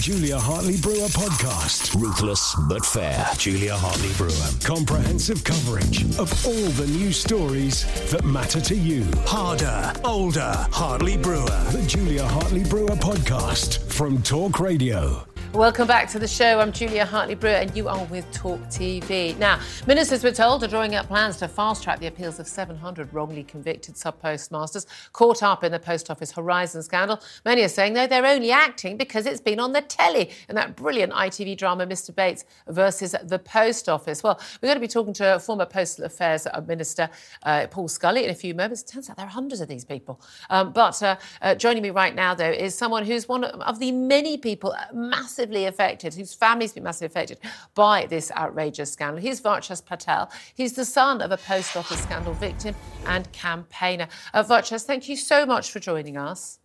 Julia Hartley Brewer Podcast. Ruthless but fair. Julia Hartley Brewer. Comprehensive coverage of all the news stories that matter to you. Harder, older, Hartley Brewer. The Julia Hartley Brewer Podcast from Talk Radio. Welcome back to the show. I'm Julia Hartley Brewer, and you are with Talk TV. Now, ministers, we're told, are drawing up plans to fast track the appeals of 700 wrongly convicted sub postmasters caught up in the Post Office Horizon scandal. Many are saying, though, they're only acting because it's been on the telly in that brilliant ITV drama, Mr. Bates versus the Post Office. Well, we're going to be talking to former Postal Affairs Minister uh, Paul Scully in a few moments. Turns out there are hundreds of these people. Um, but uh, uh, joining me right now, though, is someone who's one of the many people massively massively affected, whose family's been massively affected by this outrageous scandal. He's Varchas Patel. He's the son of a post office scandal victim and campaigner. Uh, Varchas, thank you so much for joining us.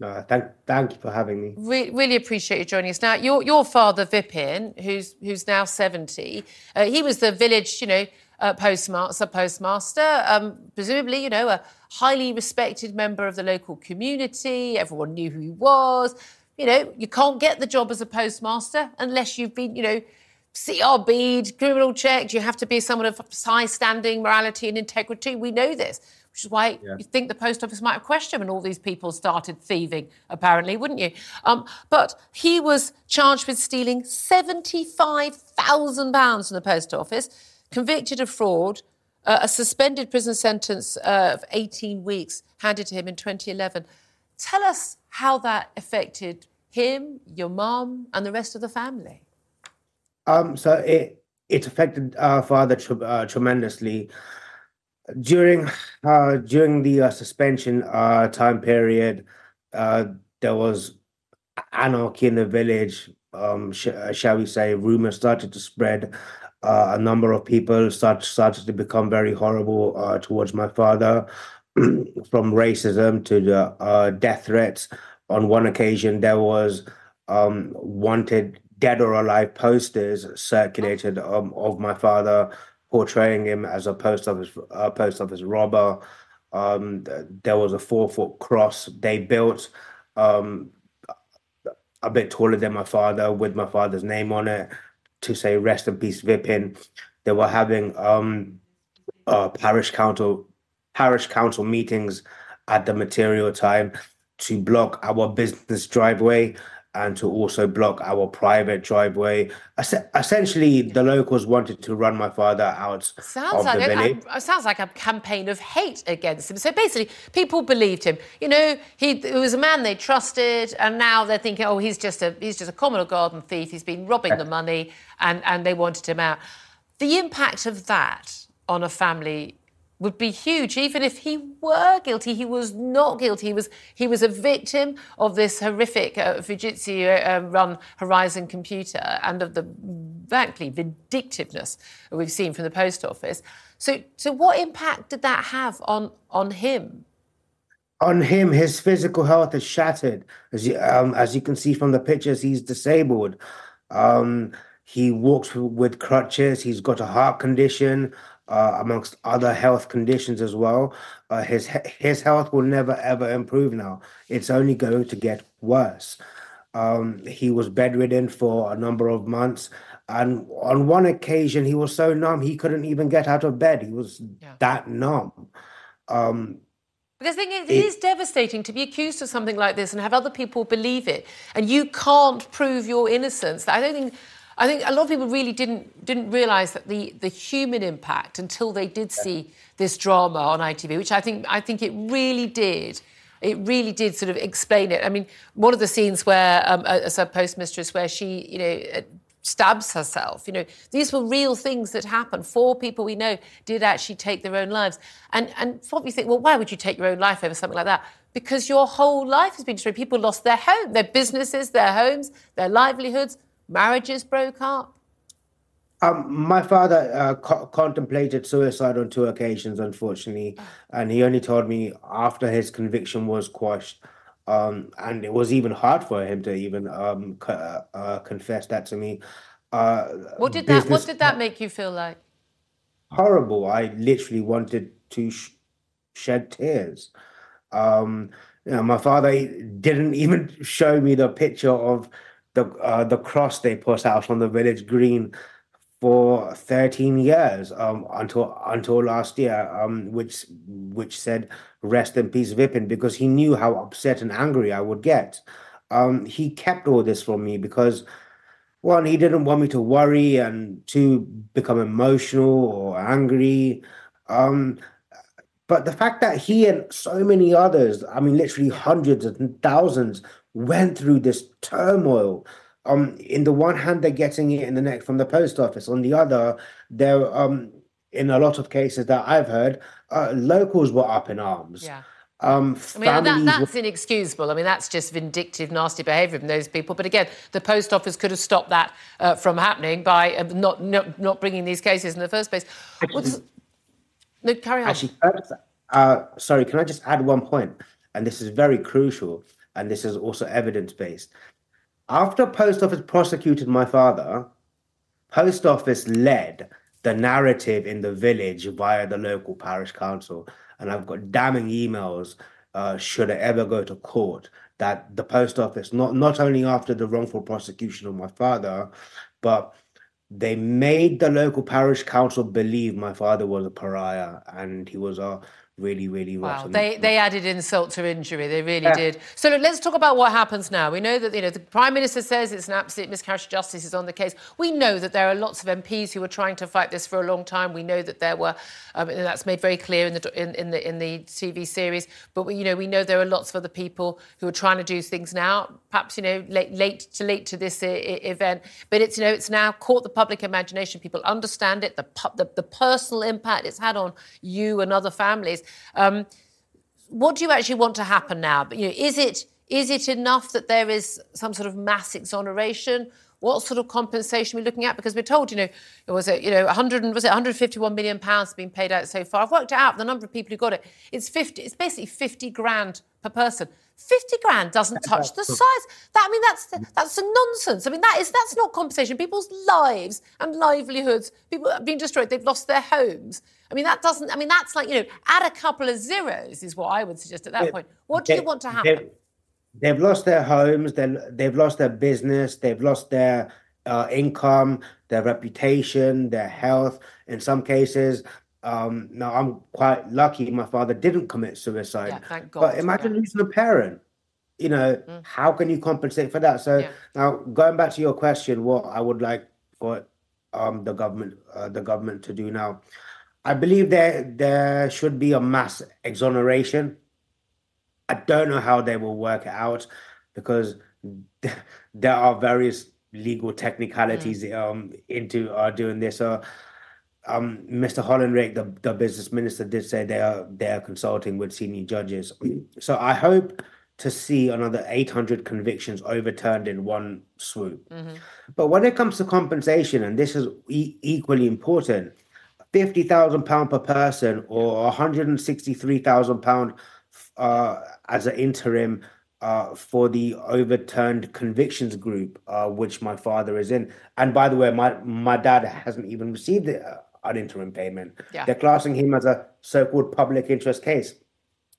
No, thank, thank you for having me. Re- really appreciate you joining us. Now, your your father Vipin, who's who's now seventy, uh, he was the village, you know, uh, postmaster, postmaster. Um, presumably, you know, a highly respected member of the local community. Everyone knew who he was you know, you can't get the job as a postmaster unless you've been, you know, CRB'd, criminal checked. You have to be someone of high standing, morality, and integrity. We know this, which is why yeah. you think the post office might have questioned when all these people started thieving, apparently, wouldn't you? Um, but he was charged with stealing £75,000 from the post office, convicted of fraud, uh, a suspended prison sentence uh, of 18 weeks handed to him in 2011. Tell us how that affected him, your mom, and the rest of the family. Um, so it it affected our father uh, tremendously during uh, during the uh, suspension uh, time period. Uh, there was anarchy in the village. Um, sh- uh, shall we say? Rumors started to spread. a number of people start, started to become very horrible towards my father. from racism to the uh, death threats. On one occasion, there was um, wanted dead or alive posters circulated um, of my father portraying him as a post office uh, post office robber. Um, there was a four foot cross they built um, a bit taller than my father with my father's name on it to say rest in peace Vipin. They were having um, uh, parish council parish council meetings at the material time to block our business driveway and to also block our private driveway. essentially, the locals wanted to run my father out sounds of like the village. A, sounds like a campaign of hate against him. So basically, people believed him. You know, he, he was a man they trusted, and now they're thinking, oh, he's just a he's just a common garden thief. He's been robbing the money, and and they wanted him out. The impact of that on a family would be huge, even if he were guilty. He was not guilty. He was he was a victim of this horrific uh, Fujitsu uh, run Horizon computer and of the frankly vindictiveness we've seen from the post office. So, so what impact did that have on on him? On him, his physical health is shattered. As you, um, as you can see from the pictures, he's disabled. Um, he walks with crutches. He's got a heart condition uh, amongst other health conditions as well. Uh, his his health will never ever improve now. It's only going to get worse. Um, he was bedridden for a number of months, and on one occasion he was so numb he couldn't even get out of bed. He was yeah. that numb. Um, because thing is, it, it is devastating to be accused of something like this and have other people believe it, and you can't prove your innocence. I don't think I think a lot of people really didn't didn't realise that the the human impact until they did see this drama on ITV, which I think I think it really did. it really did sort of explain it. I mean, one of the scenes where um, as a postmistress, where she, you know, uh, stabs herself. You know, these were real things that happened. Four people we know did actually take their own lives. And and what we think, well, why would you take your own life over something like that? Because your whole life has been destroyed. People lost their home, their businesses, their homes, their livelihoods, marriages broke up. Um, my father uh, co- contemplated suicide on two occasions, unfortunately, and he only told me after his conviction was quashed. Um, and it was even hard for him to even um, co- uh, uh, confess that to me. Uh, what did that What did that make you feel like? Horrible. I literally wanted to sh- shed tears. Um, you know, my father didn't even show me the picture of the uh, the cross they put out on the village green for 13 years um, until until last year, um, which which said rest in peace Vipin because he knew how upset and angry I would get. Um, he kept all this from me because one, he didn't want me to worry and to become emotional or angry. Um, but the fact that he and so many others, I mean, literally hundreds and thousands, went through this turmoil um, in the one hand, they're getting it in the neck from the post office. On the other, they're um, in a lot of cases that I've heard, uh, locals were up in arms. Yeah. Um, I mean, that, that's inexcusable. I mean, that's just vindictive, nasty behaviour from those people. But again, the post office could have stopped that uh, from happening by uh, not, not, not bringing these cases in the first place. No, carry on. Actually, uh, sorry, can I just add one point? And this is very crucial, and this is also evidence based. After Post Office prosecuted my father, Post Office led the narrative in the village via the local parish council. And I've got damning emails, uh, should it ever go to court, that the post office, not, not only after the wrongful prosecution of my father, but they made the local parish council believe my father was a pariah and he was a really, really wow. They, they added insult to injury. They really yeah. did. So look, let's talk about what happens now. We know that you know the Prime Minister says it's an absolute miscarriage of justice is on the case. We know that there are lots of MPs who were trying to fight this for a long time. We know that there were, um, and that's made very clear in the in, in the in the TV series. But we, you know, we know there are lots of other people who are trying to do things now. Perhaps you know late late to late to this I- event, but it's you know it's now caught the public imagination. People understand it, the, the the personal impact it's had on you and other families. Um, what do you actually want to happen now? But You know, is it is it enough that there is some sort of mass exoneration? What sort of compensation are we looking at? Because we're told, you know, it was it, you know, 100 was it 151 million pounds being paid out so far. I've worked it out the number of people who got it. It's 50. It's basically 50 grand per person. 50 grand doesn't touch the size. That I mean, that's that's a nonsense. I mean, that is that's not compensation. People's lives and livelihoods, people have been destroyed. They've lost their homes. I mean, that doesn't. I mean, that's like you know, add a couple of zeros is what I would suggest at that point. What do they, you want to happen? They've lost their homes. They they've lost their business. They've lost their uh, income, their reputation, their health. In some cases, um, now, I'm quite lucky my father didn't commit suicide. Yeah, thank God. But imagine yeah. losing a parent. You know, mm. how can you compensate for that? So yeah. now, going back to your question, what I would like for um, the government, uh, the government to do now, I believe there there should be a mass exoneration. I don't know how they will work it out because there are various legal technicalities mm. um, into uh, doing this. So um, Mr. Hollinrake, the, the business minister, did say they are they are consulting with senior judges. So I hope to see another 800 convictions overturned in one swoop. Mm-hmm. But when it comes to compensation, and this is e- equally important, fifty thousand pound per person or one hundred and sixty three thousand pound uh, as an interim uh, for the overturned convictions group, uh, which my father is in. And by the way, my my dad hasn't even received it an interim payment. Yeah. They're classing him as a so-called public interest case.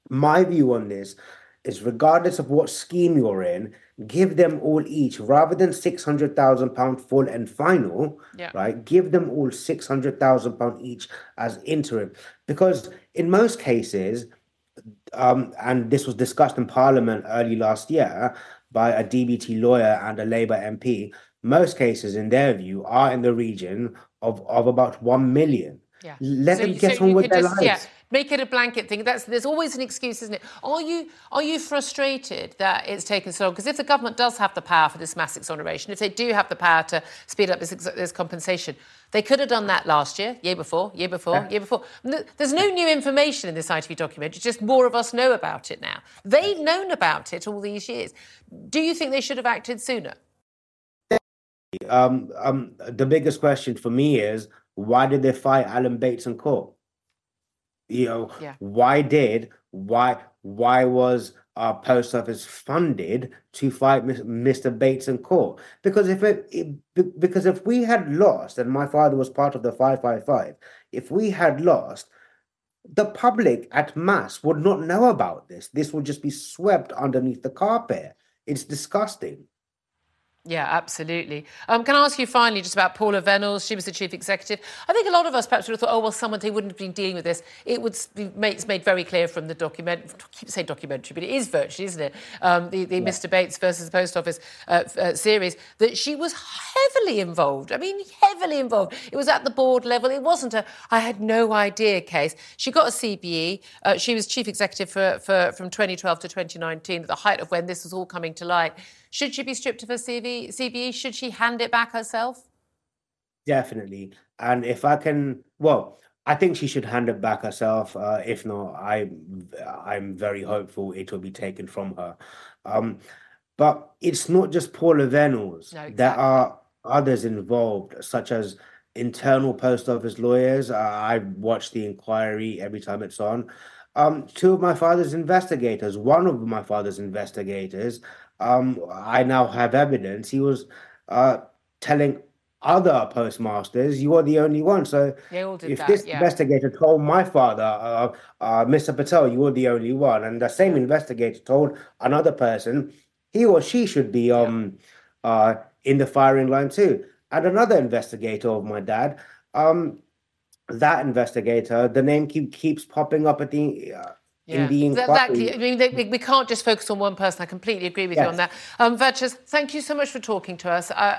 My view on this is regardless of what scheme you're in, give them all each rather than six hundred thousand pound full and final, yeah. right? Give them all six hundred thousand pound each as interim, because in most cases, um, and this was discussed in Parliament early last year by a DBT lawyer and a Labour MP. Most cases, in their view, are in the region of, of about 1 million. Yeah. Let so, them get so on with their just, lives. Yeah, make it a blanket thing. That's there's always an excuse, isn't it? Are you are you frustrated that it's taken so long? Because if the government does have the power for this mass exoneration, if they do have the power to speed up this, this compensation, they could have done that last year, year before, year before, yeah. year before. There's no new information in this ITV document. It's just more of us know about it now. They've known about it all these years. Do you think they should have acted sooner? Um, um, the biggest question for me is why did they fight Alan Bates in court? You know, yeah. why did why why was our post office funded to fight Mr. Bates in court? Because if it, it because if we had lost, and my father was part of the five five five, if we had lost, the public at mass would not know about this. This would just be swept underneath the carpet. It's disgusting. Yeah, absolutely. Um, can I ask you finally just about Paula Vennells? She was the chief executive. I think a lot of us perhaps would have thought, oh, well, someone they wouldn't have been dealing with this. It would be made, it's made very clear from the document. I keep saying documentary, but it is virtually, isn't it? Um, the, the yeah. Mr. Bates versus the Post Office uh, uh, series that she was heavily involved. I mean, heavily involved. It was at the board level. It wasn't a I had no idea case. She got a CBE. Uh, she was chief executive for, for from 2012 to 2019, at the height of when this was all coming to light. Should she be stripped of her CV, CBE? Should she hand it back herself? Definitely. And if I can, well, I think she should hand it back herself. Uh, if not, I, I'm very hopeful it will be taken from her. Um, but it's not just Paula Vennells. No, exactly. There are others involved, such as internal post office lawyers. Uh, I watch the inquiry every time it's on. Um, two of my father's investigators, one of my father's investigators um, I now have evidence. He was uh, telling other postmasters, you are the only one. So if that, this yeah. investigator told my father, uh, uh, Mr. Patel, you are the only one, and the same investigator told another person, he or she should be um, yeah. uh, in the firing line too. And another investigator of my dad, um, that investigator, the name keep, keeps popping up at the uh, yeah. Exactly. I mean, they, we can't just focus on one person. I completely agree with yes. you on that. Um, thank you so much for talking to us. Uh,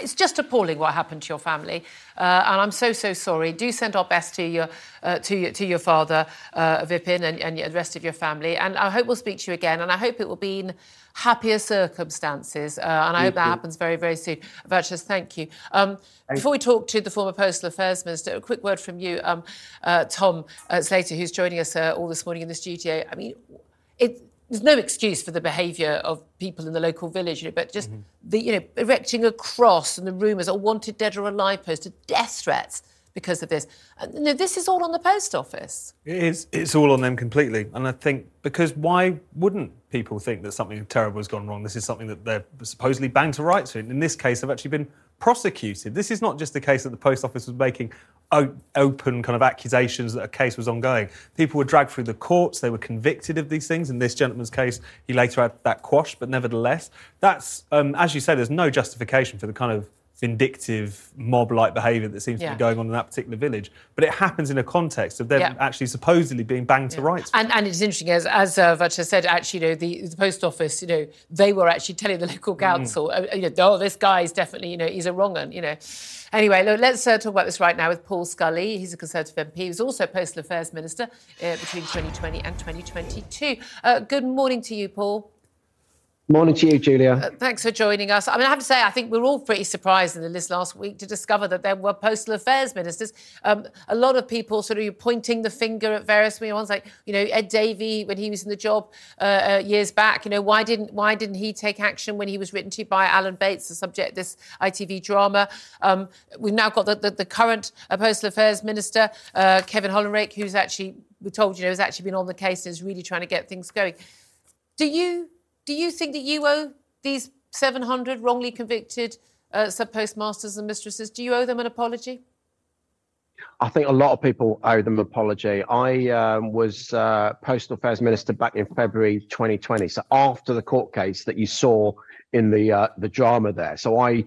it's just appalling what happened to your family, uh, and I'm so so sorry. Do send our best to your uh, to your to your father, uh, Vipin, and, and the rest of your family. And I hope we'll speak to you again. And I hope it will be in happier circumstances. Uh, and I hope that happens very, very soon. Varchas, thank you. Um, before we talk to the former Postal Affairs Minister, a quick word from you, um, uh, Tom uh, Slater, who's joining us uh, all this morning in the studio. I mean, it, there's no excuse for the behaviour of people in the local village, you know, but just mm-hmm. the, you know, erecting a cross and the rumours, a wanted dead or alive poster, death threats because of this. And, this is all on the post office. It is. It's all on them completely. And I think because why wouldn't people think that something terrible has gone wrong? This is something that they're supposedly banged to rights in. In this case, they've actually been prosecuted. This is not just the case that the post office was making open kind of accusations that a case was ongoing. People were dragged through the courts, they were convicted of these things. In this gentleman's case, he later had that quashed, but nevertheless, that's, um, as you say, there's no justification for the kind of vindictive mob-like behaviour that seems yeah. to be going on in that particular village. But it happens in a context of them yeah. actually supposedly being banged yeah. to rights. And, and it's interesting, as as uh, Vacha said, actually, you know, the, the post office, you know, they were actually telling the local mm. council, mm. uh, you know, oh, this guy is definitely, you know, he's a wrong un, you know. Anyway, look, let's uh, talk about this right now with Paul Scully. He's a Conservative MP. He was also Postal Affairs Minister uh, between 2020 and 2022. Uh, good morning to you, Paul. Morning to you, Julia. Uh, thanks for joining us. I mean, I have to say, I think we are all pretty surprised in the list last week to discover that there were postal affairs ministers. Um, a lot of people sort of pointing the finger at various ones, like you know Ed Davey when he was in the job uh, uh, years back. You know, why didn't why didn't he take action when he was written to by Alan Bates, the subject of this ITV drama? Um, we've now got the, the, the current uh, postal affairs minister, uh, Kevin Hollinrake, who's actually we're told you know has actually been on the case and is really trying to get things going. Do you do you think that you owe these 700 wrongly convicted uh, sub postmasters and mistresses, do you owe them an apology? I think a lot of people owe them an apology. I um, was uh, Postal Affairs Minister back in February 2020, so after the court case that you saw in the uh, the drama there. So I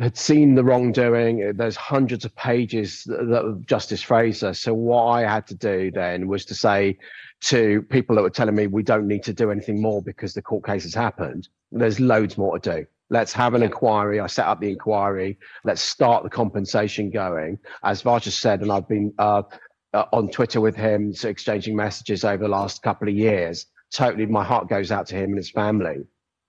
had seen the wrongdoing. There's hundreds of pages that, that Justice Fraser. So what I had to do then was to say to people that were telling me we don't need to do anything more because the court case has happened. There's loads more to do Let's have an inquiry. I set up the inquiry. Let's start the compensation going. As Vaja said, and I've been uh, uh, on Twitter with him, so exchanging messages over the last couple of years. Totally, my heart goes out to him and his family.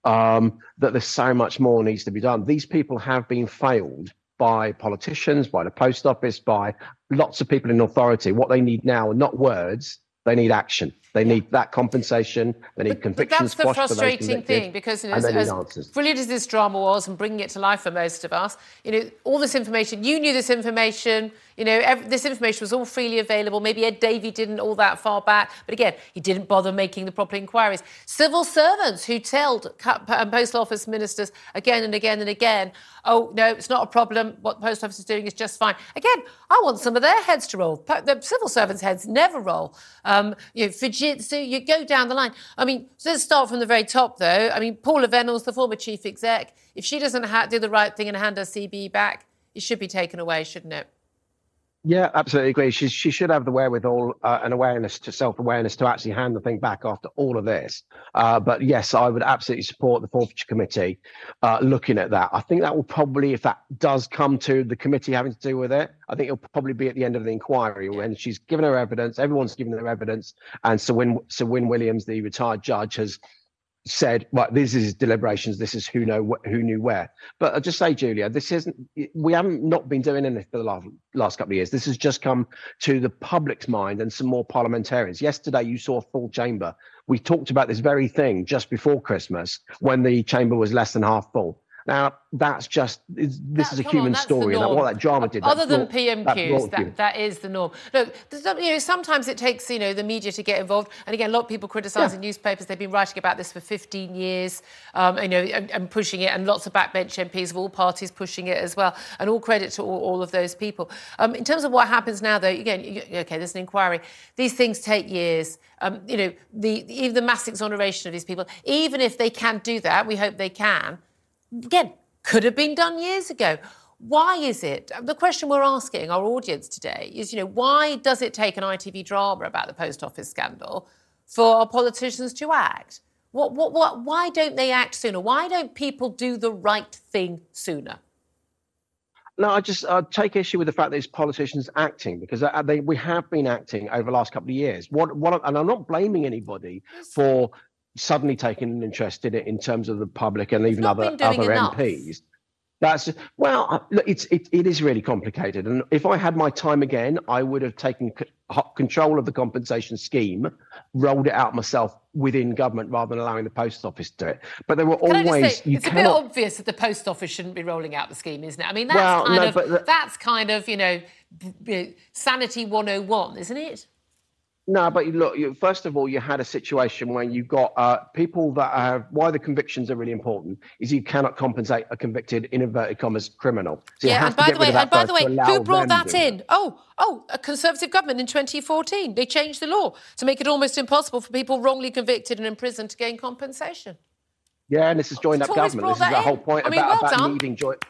Um, that there's so much more needs to be done. These people have been failed by politicians, by the post office, by lots of people in authority. What they need now are not words, they need action. They need that compensation. They need but, convictions. But that's the frustrating thing because you know, as, as brilliant as this drama was and bringing it to life for most of us, you know, all this information. You knew this information. You know, every, this information was all freely available. Maybe Ed Davey didn't all that far back, but again, he didn't bother making the proper inquiries. Civil servants who told postal office ministers again and again and again, "Oh no, it's not a problem. What the post office is doing is just fine." Again, I want some of their heads to roll. The civil servants' heads never roll. Um, you know, Fujitsu, you go down the line. I mean, so let's start from the very top, though. I mean, Paula Vennells, the former chief exec, if she doesn't ha- do the right thing and hand her CB back, it should be taken away, shouldn't it? Yeah, absolutely agree. She she should have the wherewithal uh, and awareness to self awareness to actually hand the thing back after all of this. Uh, but yes, I would absolutely support the forfeiture committee uh, looking at that. I think that will probably, if that does come to the committee having to do with it, I think it'll probably be at the end of the inquiry when she's given her evidence. Everyone's given their evidence, and Sir Wyn Sir Wyn Williams, the retired judge, has said, "Right, this is deliberations. This is who know who knew where." But I just say, Julia, this isn't. We haven't not been doing anything for the last last couple of years. This has just come to the public's mind and some more parliamentarians. Yesterday, you saw a full chamber. We talked about this very thing just before Christmas when the chamber was less than half full. Now that's just this that, is a human on, story, and what that drama did. Other than PMQs, that, that is the norm. Look, you know, sometimes it takes you know the media to get involved, and again, a lot of people criticising yeah. newspapers. They've been writing about this for 15 years, um, you know, and, and, pushing it, and lots of backbench MPs of all parties pushing it as well. And all credit to all, all of those people. Um, in terms of what happens now, though, again, okay, there's an inquiry. These things take years. Um, you know, the, even the mass exoneration of these people, even if they can do that, we hope they can again, could have been done years ago. Why is it? The question we're asking our audience today is, you know, why does it take an ITV drama about the post office scandal for our politicians to act? What, what, what, why don't they act sooner? Why don't people do the right thing sooner? No, I just uh, take issue with the fact that it's politicians acting because uh, they, we have been acting over the last couple of years. What, what, and I'm not blaming anybody for suddenly taken an interest in it in terms of the public and even other other enough. MPs. That's well, uh, look, it's it, it is really complicated. And if I had my time again, I would have taken c- control of the compensation scheme, rolled it out myself within government rather than allowing the post office to do it. But there were Can always say, it's cannot... a bit obvious that the post office shouldn't be rolling out the scheme, isn't it? I mean, that's well, kind no, of the... that's kind of you know sanity 101, isn't it? No, but you look, you, first of all, you had a situation where you've got uh, people that have, why the convictions are really important is you cannot compensate a convicted, in inverted commas, criminal. So yeah, and by the way, and by the way, who brought that in? Oh, oh, a Conservative government in 2014. They changed the law to make it almost impossible for people wrongly convicted and imprisoned to gain compensation. Yeah, and this is joined up government. This is the whole point I mean, about, well about needing joint.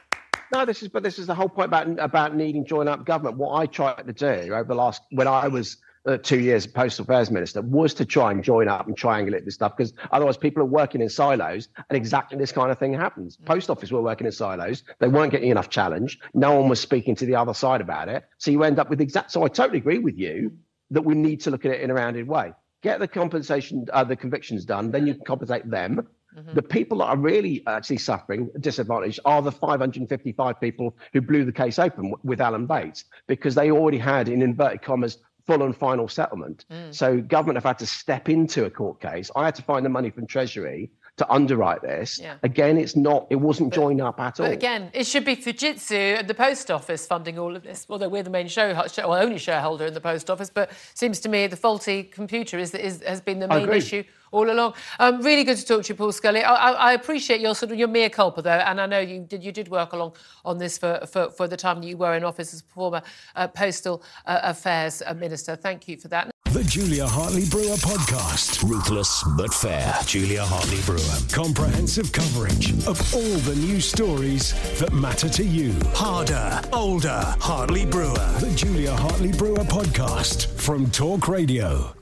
No, this is but this is the whole point about about needing joint up government. What I tried to do over the last when I was uh, two years postal affairs minister was to try and join up and triangulate this stuff because otherwise people are working in silos and exactly this kind of thing happens. Mm. Post office were working in silos. They weren't getting enough challenge. No one was speaking to the other side about it. So you end up with exact. So I totally agree with you that we need to look at it in a rounded way. Get the compensation, uh, the convictions done, then you can compensate them. Mm-hmm. The people that are really actually suffering disadvantage are the 555 people who blew the case open with Alan Bates because they already had, in inverted commas, full and final settlement. Mm. So government have had to step into a court case. I had to find the money from Treasury to underwrite this. Yeah. Again, it's not, it wasn't but, joined up at all. Again, it should be Fujitsu and the post office funding all of this. Although we're the main show, well, only shareholder in the post office, but seems to me the faulty computer is, is has been the main issue all along. Um, really good to talk to you, Paul Scully. I, I, I, appreciate your sort of your mea culpa though, and I know you did you did work along on this for, for, for the time that you were in office as former uh, postal uh, affairs uh, minister. Thank you for that. The Julia Hartley Brewer podcast. Ruthless but fair. Julia Hartley Brewer. Comprehensive coverage of all the news stories that matter to you. Harder, older, Hartley Brewer. The Julia Hartley Brewer podcast from Talk Radio.